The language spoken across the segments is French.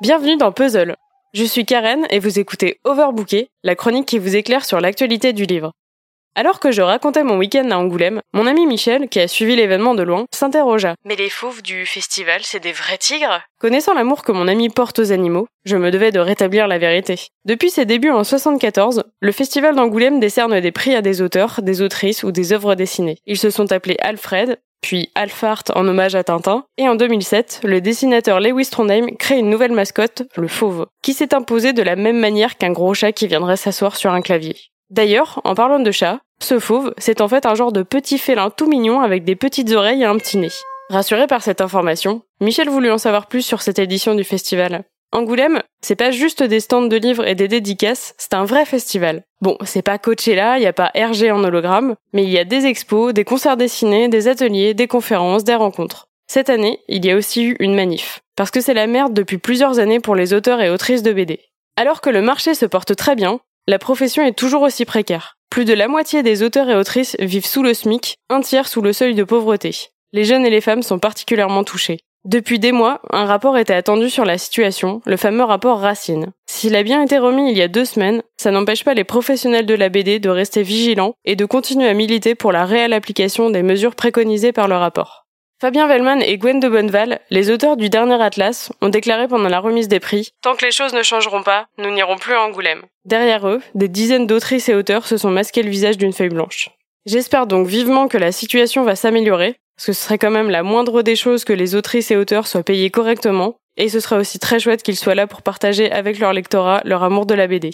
Bienvenue dans Puzzle. Je suis Karen et vous écoutez Overbooké, la chronique qui vous éclaire sur l'actualité du livre. Alors que je racontais mon week-end à Angoulême, mon ami Michel, qui a suivi l'événement de loin, s'interrogea. Mais les fauves du festival, c'est des vrais tigres? Connaissant l'amour que mon ami porte aux animaux, je me devais de rétablir la vérité. Depuis ses débuts en 74, le festival d'Angoulême décerne des prix à des auteurs, des autrices ou des œuvres dessinées. Ils se sont appelés Alfred, puis Alphart en hommage à Tintin, et en 2007, le dessinateur Lewis Trondheim crée une nouvelle mascotte, le fauve, qui s'est imposé de la même manière qu'un gros chat qui viendrait s'asseoir sur un clavier. D'ailleurs, en parlant de chat, ce fauve, c'est en fait un genre de petit félin tout mignon avec des petites oreilles et un petit nez. Rassuré par cette information, Michel voulut en savoir plus sur cette édition du festival. Angoulême, c'est pas juste des stands de livres et des dédicaces, c'est un vrai festival. Bon, c'est pas Coachella, il y a pas RG en hologramme, mais il y a des expos, des concerts dessinés, des ateliers, des conférences, des rencontres. Cette année, il y a aussi eu une manif, parce que c'est la merde depuis plusieurs années pour les auteurs et autrices de BD. Alors que le marché se porte très bien, la profession est toujours aussi précaire. Plus de la moitié des auteurs et autrices vivent sous le SMIC, un tiers sous le seuil de pauvreté. Les jeunes et les femmes sont particulièrement touchés. Depuis des mois, un rapport était attendu sur la situation, le fameux rapport Racine. S'il a bien été remis il y a deux semaines, ça n'empêche pas les professionnels de la BD de rester vigilants et de continuer à militer pour la réelle application des mesures préconisées par le rapport. Fabien Vellman et Gwen de Bonneval, les auteurs du dernier Atlas, ont déclaré pendant la remise des prix Tant que les choses ne changeront pas, nous n'irons plus à Angoulême. Derrière eux, des dizaines d'autrices et auteurs se sont masqués le visage d'une feuille blanche. J'espère donc vivement que la situation va s'améliorer ce serait quand même la moindre des choses que les autrices et auteurs soient payés correctement, et ce serait aussi très chouette qu'ils soient là pour partager avec leur lectorat leur amour de la BD.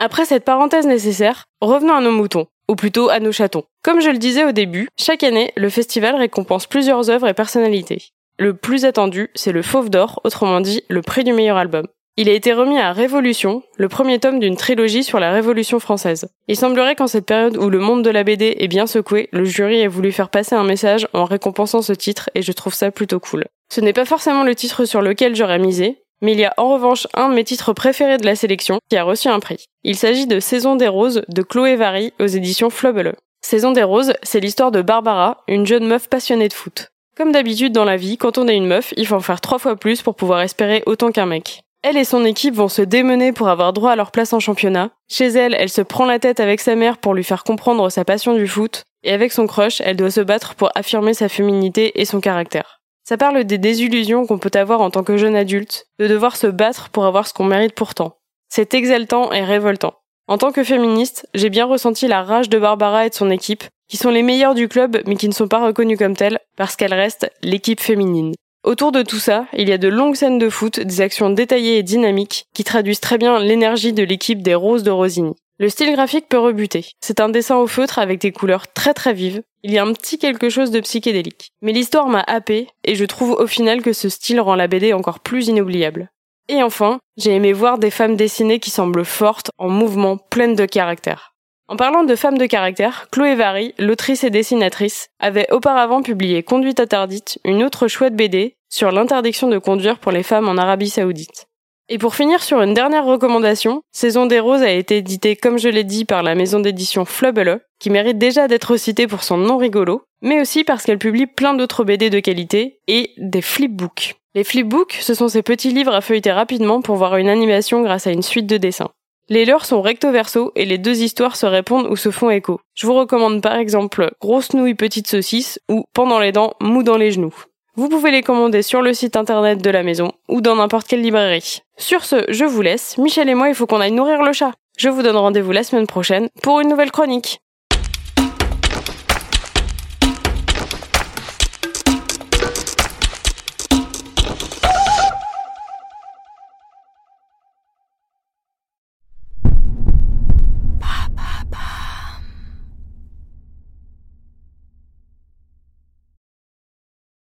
Après cette parenthèse nécessaire, revenons à nos moutons, ou plutôt à nos chatons. Comme je le disais au début, chaque année, le festival récompense plusieurs œuvres et personnalités. Le plus attendu, c'est le Fauve d'Or, autrement dit le prix du meilleur album. Il a été remis à Révolution, le premier tome d'une trilogie sur la Révolution française. Il semblerait qu'en cette période où le monde de la BD est bien secoué, le jury ait voulu faire passer un message en récompensant ce titre et je trouve ça plutôt cool. Ce n'est pas forcément le titre sur lequel j'aurais misé, mais il y a en revanche un de mes titres préférés de la sélection qui a reçu un prix. Il s'agit de Saison des Roses de Chloé Vary aux éditions Flobele. Saison des Roses, c'est l'histoire de Barbara, une jeune meuf passionnée de foot. Comme d'habitude dans la vie, quand on est une meuf, il faut en faire trois fois plus pour pouvoir espérer autant qu'un mec. Elle et son équipe vont se démener pour avoir droit à leur place en championnat. Chez elle, elle se prend la tête avec sa mère pour lui faire comprendre sa passion du foot. Et avec son crush, elle doit se battre pour affirmer sa féminité et son caractère. Ça parle des désillusions qu'on peut avoir en tant que jeune adulte, de devoir se battre pour avoir ce qu'on mérite pourtant. C'est exaltant et révoltant. En tant que féministe, j'ai bien ressenti la rage de Barbara et de son équipe, qui sont les meilleures du club mais qui ne sont pas reconnues comme telles parce qu'elles restent l'équipe féminine. Autour de tout ça, il y a de longues scènes de foot, des actions détaillées et dynamiques qui traduisent très bien l'énergie de l'équipe des Roses de Rosigny. Le style graphique peut rebuter. C'est un dessin au feutre avec des couleurs très très vives. Il y a un petit quelque chose de psychédélique. Mais l'histoire m'a happé et je trouve au final que ce style rend la BD encore plus inoubliable. Et enfin, j'ai aimé voir des femmes dessinées qui semblent fortes, en mouvement, pleines de caractère. En parlant de femmes de caractère, Chloé Vary, l'autrice et dessinatrice, avait auparavant publié Conduite interdite, une autre chouette BD sur l'interdiction de conduire pour les femmes en Arabie Saoudite. Et pour finir sur une dernière recommandation, Saison des Roses a été édité comme je l'ai dit par la maison d'édition Flubble, qui mérite déjà d'être citée pour son nom rigolo, mais aussi parce qu'elle publie plein d'autres BD de qualité et des flipbooks. Les flipbooks, ce sont ces petits livres à feuilleter rapidement pour voir une animation grâce à une suite de dessins. Les leurs sont recto verso et les deux histoires se répondent ou se font écho. Je vous recommande par exemple Grosse nouille petite saucisse ou Pendant les dents mou dans les genoux. Vous pouvez les commander sur le site internet de la maison ou dans n'importe quelle librairie. Sur ce, je vous laisse. Michel et moi, il faut qu'on aille nourrir le chat. Je vous donne rendez-vous la semaine prochaine pour une nouvelle chronique.